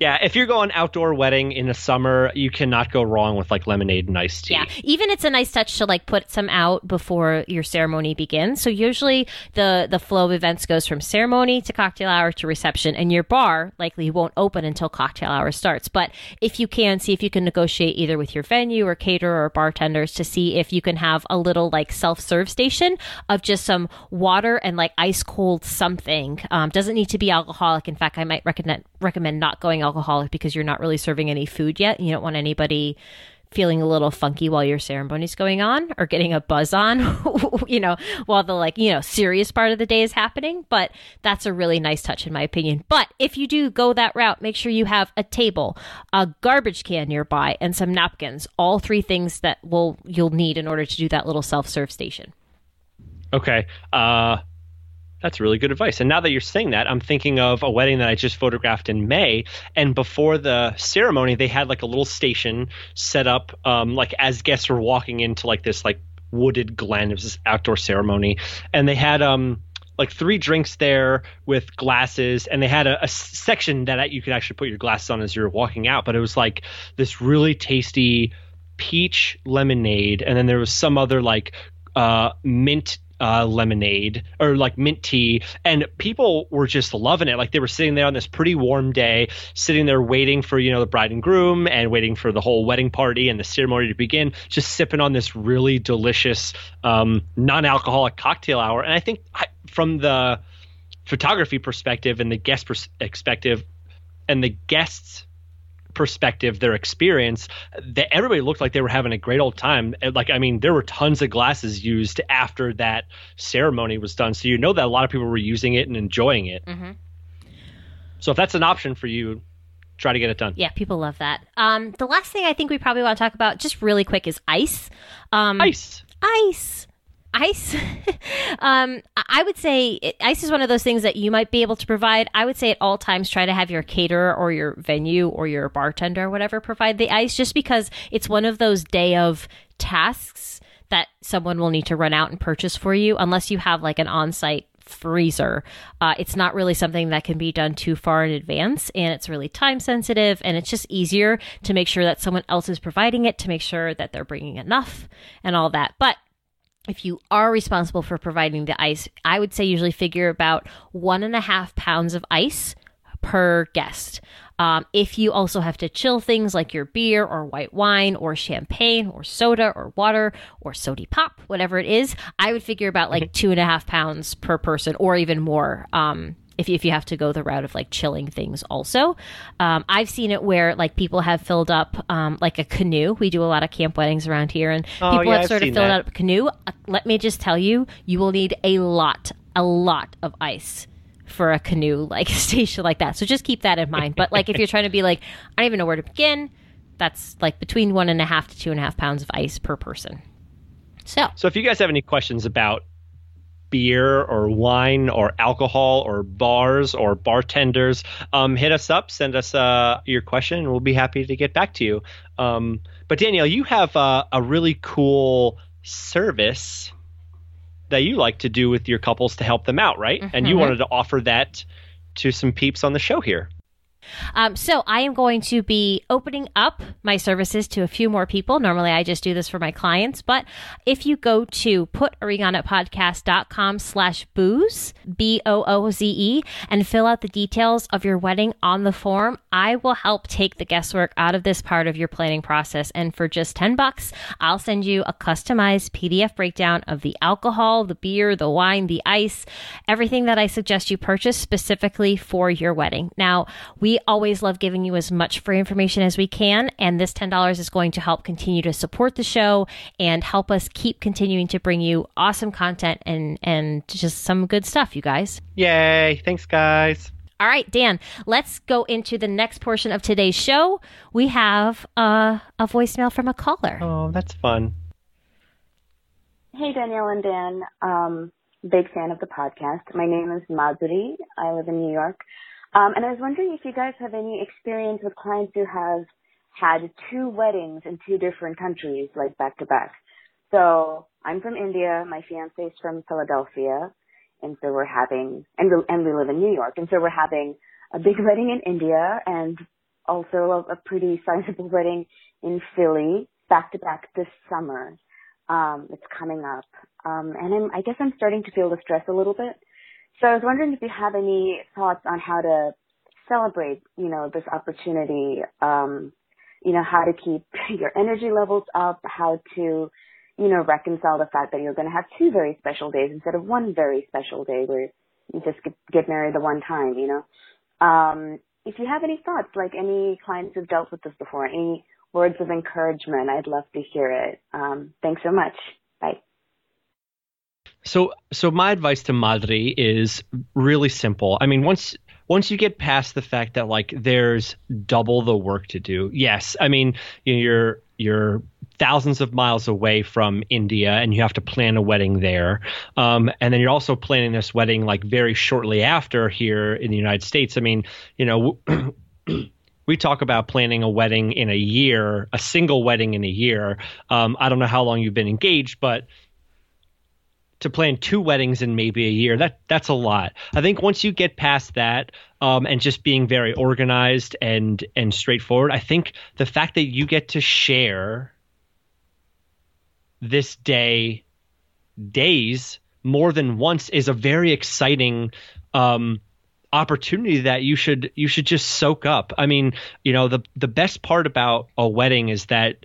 yeah, if you're going outdoor wedding in the summer, you cannot go wrong with like lemonade and iced tea. Yeah, even it's a nice touch to like put some out before your ceremony begins. So usually the the flow of events goes from ceremony to cocktail hour to reception, and your bar likely won't open until cocktail hour starts. But if you can, see if you can negotiate either with your venue or caterer or bartenders to see if you can have a little like self serve station of just some water and like ice cold something. Um, doesn't need to be alcoholic. In fact, I might recommend recommend not going alcoholic because you're not really serving any food yet. You don't want anybody feeling a little funky while your ceremony's going on or getting a buzz on, you know, while the like, you know, serious part of the day is happening. But that's a really nice touch in my opinion. But if you do go that route, make sure you have a table, a garbage can nearby, and some napkins. All three things that will you'll need in order to do that little self-serve station. Okay. Uh that's really good advice. And now that you're saying that, I'm thinking of a wedding that I just photographed in May. And before the ceremony, they had like a little station set up, um, like as guests were walking into like this like wooded glen. It was this outdoor ceremony, and they had um like three drinks there with glasses, and they had a, a section that you could actually put your glasses on as you're walking out. But it was like this really tasty peach lemonade, and then there was some other like uh, mint uh, lemonade or like mint tea, and people were just loving it. Like they were sitting there on this pretty warm day, sitting there waiting for you know the bride and groom and waiting for the whole wedding party and the ceremony to begin, just sipping on this really delicious um, non-alcoholic cocktail hour. And I think I, from the photography perspective and the guest perspective and the guests perspective, their experience, that everybody looked like they were having a great old time. Like, I mean, there were tons of glasses used after that ceremony was done. So you know that a lot of people were using it and enjoying it. Mm-hmm. So if that's an option for you, try to get it done. Yeah, people love that. Um, the last thing I think we probably want to talk about, just really quick, is ice. Um, ice. Ice ice um, i would say ice is one of those things that you might be able to provide i would say at all times try to have your caterer or your venue or your bartender or whatever provide the ice just because it's one of those day of tasks that someone will need to run out and purchase for you unless you have like an on-site freezer. Uh, it's not really something that can be done too far in advance, and it's really time sensitive, and it's just easier to make sure that someone else is providing it to make sure that they're bringing enough and all that. But if you are responsible for providing the ice, I would say usually figure about one and a half pounds of ice per guest. Um, if you also have to chill things like your beer or white wine or champagne or soda or water or sody pop, whatever it is, I would figure about like mm-hmm. two and a half pounds per person or even more. Um, if you, if you have to go the route of like chilling things also. Um, i've seen it where like people have filled up um, like a canoe. We do a lot of camp weddings around here and oh, people yeah, have sort I've of filled that. up a canoe. Uh, let me just tell you you will need a lot a lot of ice for a canoe like station like that. So just keep that in mind. But like if you're trying to be like i don't even know where to begin that's like between one and a half to two and a half pounds of ice per person. So so if you guys have any questions about beer or wine or alcohol or bars or bartenders, um, hit us up, send us uh, your question, and we'll be happy to get back to you. Um, but Danielle, you have uh, a really cool service that you like to do with your couples to help them out, right? Mm-hmm. And you mm-hmm. wanted to offer that to some peeps on the show here. Um, so I am going to be opening up my services to a few more people. Normally I just do this for my clients, but if you go to putaringonitpodcast.com slash booze, B-O-O-Z-E, and fill out the details of your wedding on the form, I will help take the guesswork out of this part of your planning process. And for just 10 bucks, I'll send you a customized PDF breakdown of the alcohol, the beer, the wine, the ice, everything that I suggest you purchase specifically for your wedding. Now, we we always love giving you as much free information as we can, and this $10 is going to help continue to support the show and help us keep continuing to bring you awesome content and, and just some good stuff, you guys. Yay. Thanks, guys. All right, Dan, let's go into the next portion of today's show. We have uh, a voicemail from a caller. Oh, that's fun. Hey, Danielle and Dan. Um, big fan of the podcast. My name is Madhuri. I live in New York. Um, and I was wondering if you guys have any experience with clients who have had two weddings in two different countries, like back to back. So I'm from India. My fiance is from Philadelphia, and so we're having and we, and we live in New York, and so we're having a big wedding in India and also a, a pretty sizable wedding in Philly back to back this summer. Um, it's coming up, um, and I'm, I guess I'm starting to feel the stress a little bit so I was wondering if you have any thoughts on how to celebrate, you know, this opportunity, um, you know, how to keep your energy levels up, how to, you know, reconcile the fact that you're going to have two very special days instead of one very special day where you just get, married the one time, you know. Um, if you have any thoughts, like any clients who've dealt with this before, any words of encouragement, I'd love to hear it. Um, thanks so much. Bye. So, so my advice to Madhuri is really simple. I mean, once once you get past the fact that like there's double the work to do, yes, I mean you're you're thousands of miles away from India and you have to plan a wedding there, um, and then you're also planning this wedding like very shortly after here in the United States. I mean, you know. we talk about planning a wedding in a year, a single wedding in a year. Um, I don't know how long you've been engaged, but to plan two weddings in maybe a year. That that's a lot. I think once you get past that um, and just being very organized and and straightforward i think the fact that you get to share this day days more than once is a very exciting um, opportunity that you should you should just soak up. I mean you know the the best part about a wedding is that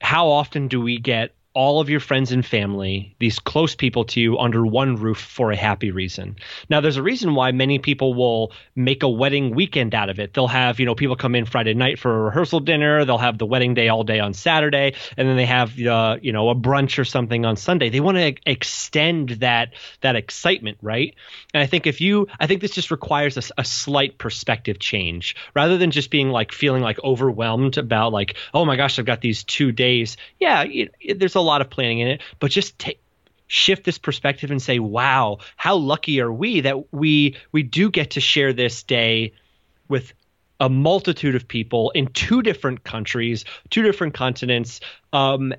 how often do we get all of your friends and family, these close people to you, under one roof for a happy reason. Now, there's a reason why many people will make a wedding weekend out of it. They'll have, you know, people come in Friday night for a rehearsal dinner. They'll have the wedding day all day on Saturday, and then they have, uh, you know, a brunch or something on Sunday. They want to extend that that excitement, right? And I think if you, I think this just requires a, a slight perspective change rather than just being like feeling like overwhelmed about like, oh my gosh, I've got these two days. Yeah, it, it, there's a lot of planning in it, but just take shift this perspective and say, wow, how lucky are we that we we do get to share this day with a multitude of people in two different countries, two different continents, um,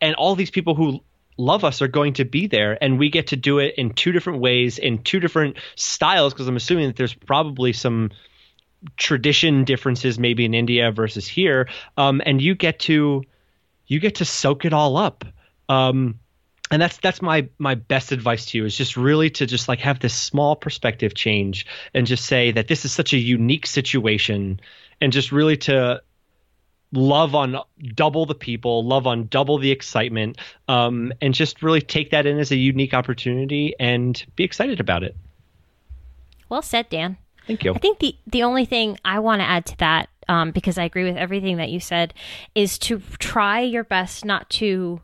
and all these people who love us are going to be there and we get to do it in two different ways in two different styles because i'm assuming that there's probably some tradition differences maybe in india versus here um, and you get to you get to soak it all up. Um, and that's that's my my best advice to you is just really to just like have this small perspective change and just say that this is such a unique situation and just really to love on double the people love on double the excitement um, and just really take that in as a unique opportunity and be excited about it. Well said dan. Thank you. I think the the only thing i want to add to that um, because i agree with everything that you said is to try your best not to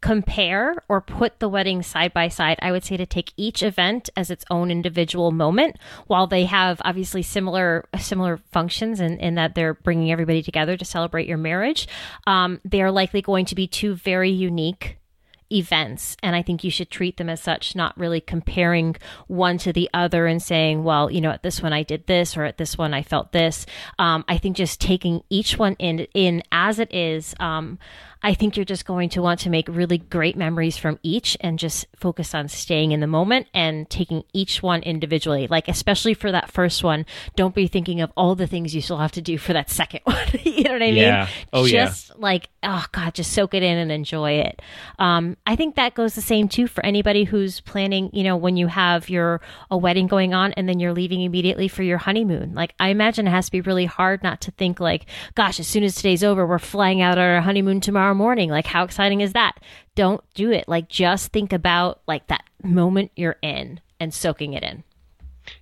compare or put the wedding side by side. I would say to take each event as its own individual moment, while they have obviously similar similar functions in, in that they're bringing everybody together to celebrate your marriage. Um, they are likely going to be two very unique events. And i think you should treat them as such not really comparing one to the other and saying well you know at this one i did this or at this one i felt this. Um, i think just taking each one in in as it is um, I think you're just going to want to make really great memories from each and just focus on staying in the moment and taking each one individually. Like, especially for that first one, don't be thinking of all the things you still have to do for that second one. you know what I yeah. mean? Oh, just yeah. like, oh God, just soak it in and enjoy it. Um, I think that goes the same too for anybody who's planning, you know, when you have your a wedding going on and then you're leaving immediately for your honeymoon. Like, I imagine it has to be really hard not to think like, gosh, as soon as today's over, we're flying out on our honeymoon tomorrow tomorrow morning. Like, how exciting is that? Don't do it. Like, just think about like that moment you're in and soaking it in.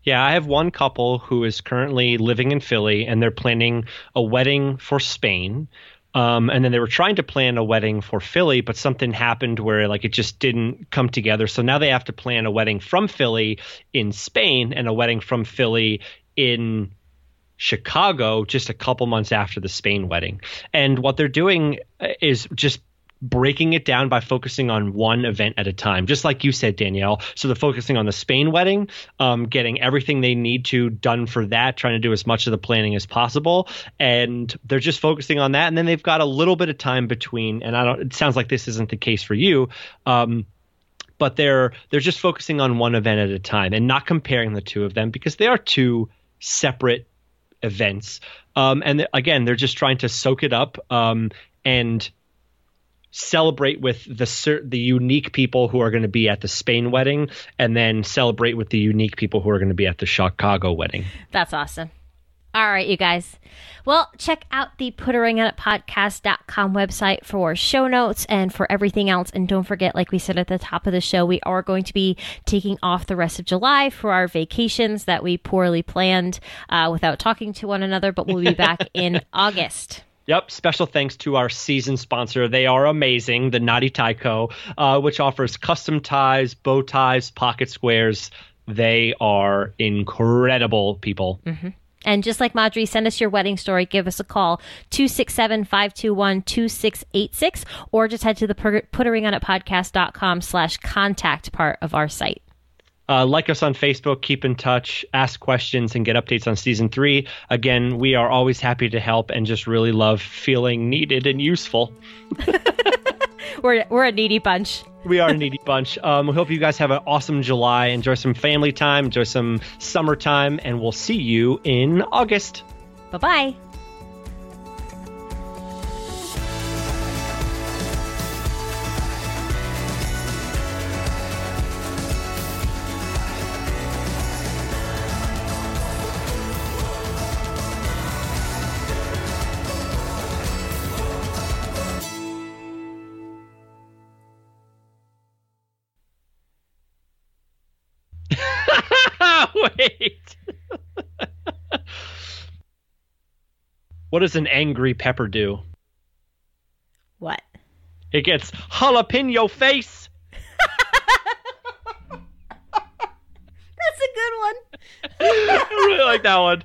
Yeah, I have one couple who is currently living in Philly and they're planning a wedding for Spain. Um, and then they were trying to plan a wedding for Philly, but something happened where like it just didn't come together. So now they have to plan a wedding from Philly in Spain and a wedding from Philly in Chicago just a couple months after the Spain wedding. And what they're doing uh, is just breaking it down by focusing on one event at a time, just like you said, Danielle. So they're focusing on the Spain wedding, um, getting everything they need to done for that, trying to do as much of the planning as possible, and they're just focusing on that. And then they've got a little bit of time between. And I don't. It sounds like this isn't the case for you. Um, but they're they're just focusing on one event at a time and not comparing the two of them because they are two separate events. Um, and th- again, they're just trying to soak it up um, and celebrate with the the unique people who are going to be at the Spain wedding, and then celebrate with the unique people who are going to be at the Chicago wedding. That's awesome. All right, you guys. Well, check out the Put a Ring on It podcast.com website for show notes and for everything else. And don't forget, like we said at the top of the show, we are going to be taking off the rest of July for our vacations that we poorly planned uh, without talking to one another, but we'll be back in August. Yep. Special thanks to our season sponsor. They are amazing, the Knotty Tie Co., uh, which offers custom ties, bow ties, pocket squares. They are incredible people. Mm-hmm. And just like Madhuri, send us your wedding story. Give us a call, 267 521 2686, or just head to the put a ring on it podcast.com slash contact part of our site. Uh, like us on Facebook, keep in touch, ask questions, and get updates on season three. Again, we are always happy to help and just really love feeling needed and useful. we're, we're a needy bunch we are a needy bunch. Um, we hope you guys have an awesome July. Enjoy some family time, enjoy some summertime, and we'll see you in August. Bye bye. What does an angry pepper do? What? It gets jalapeno face. That's a good one. I really like that one.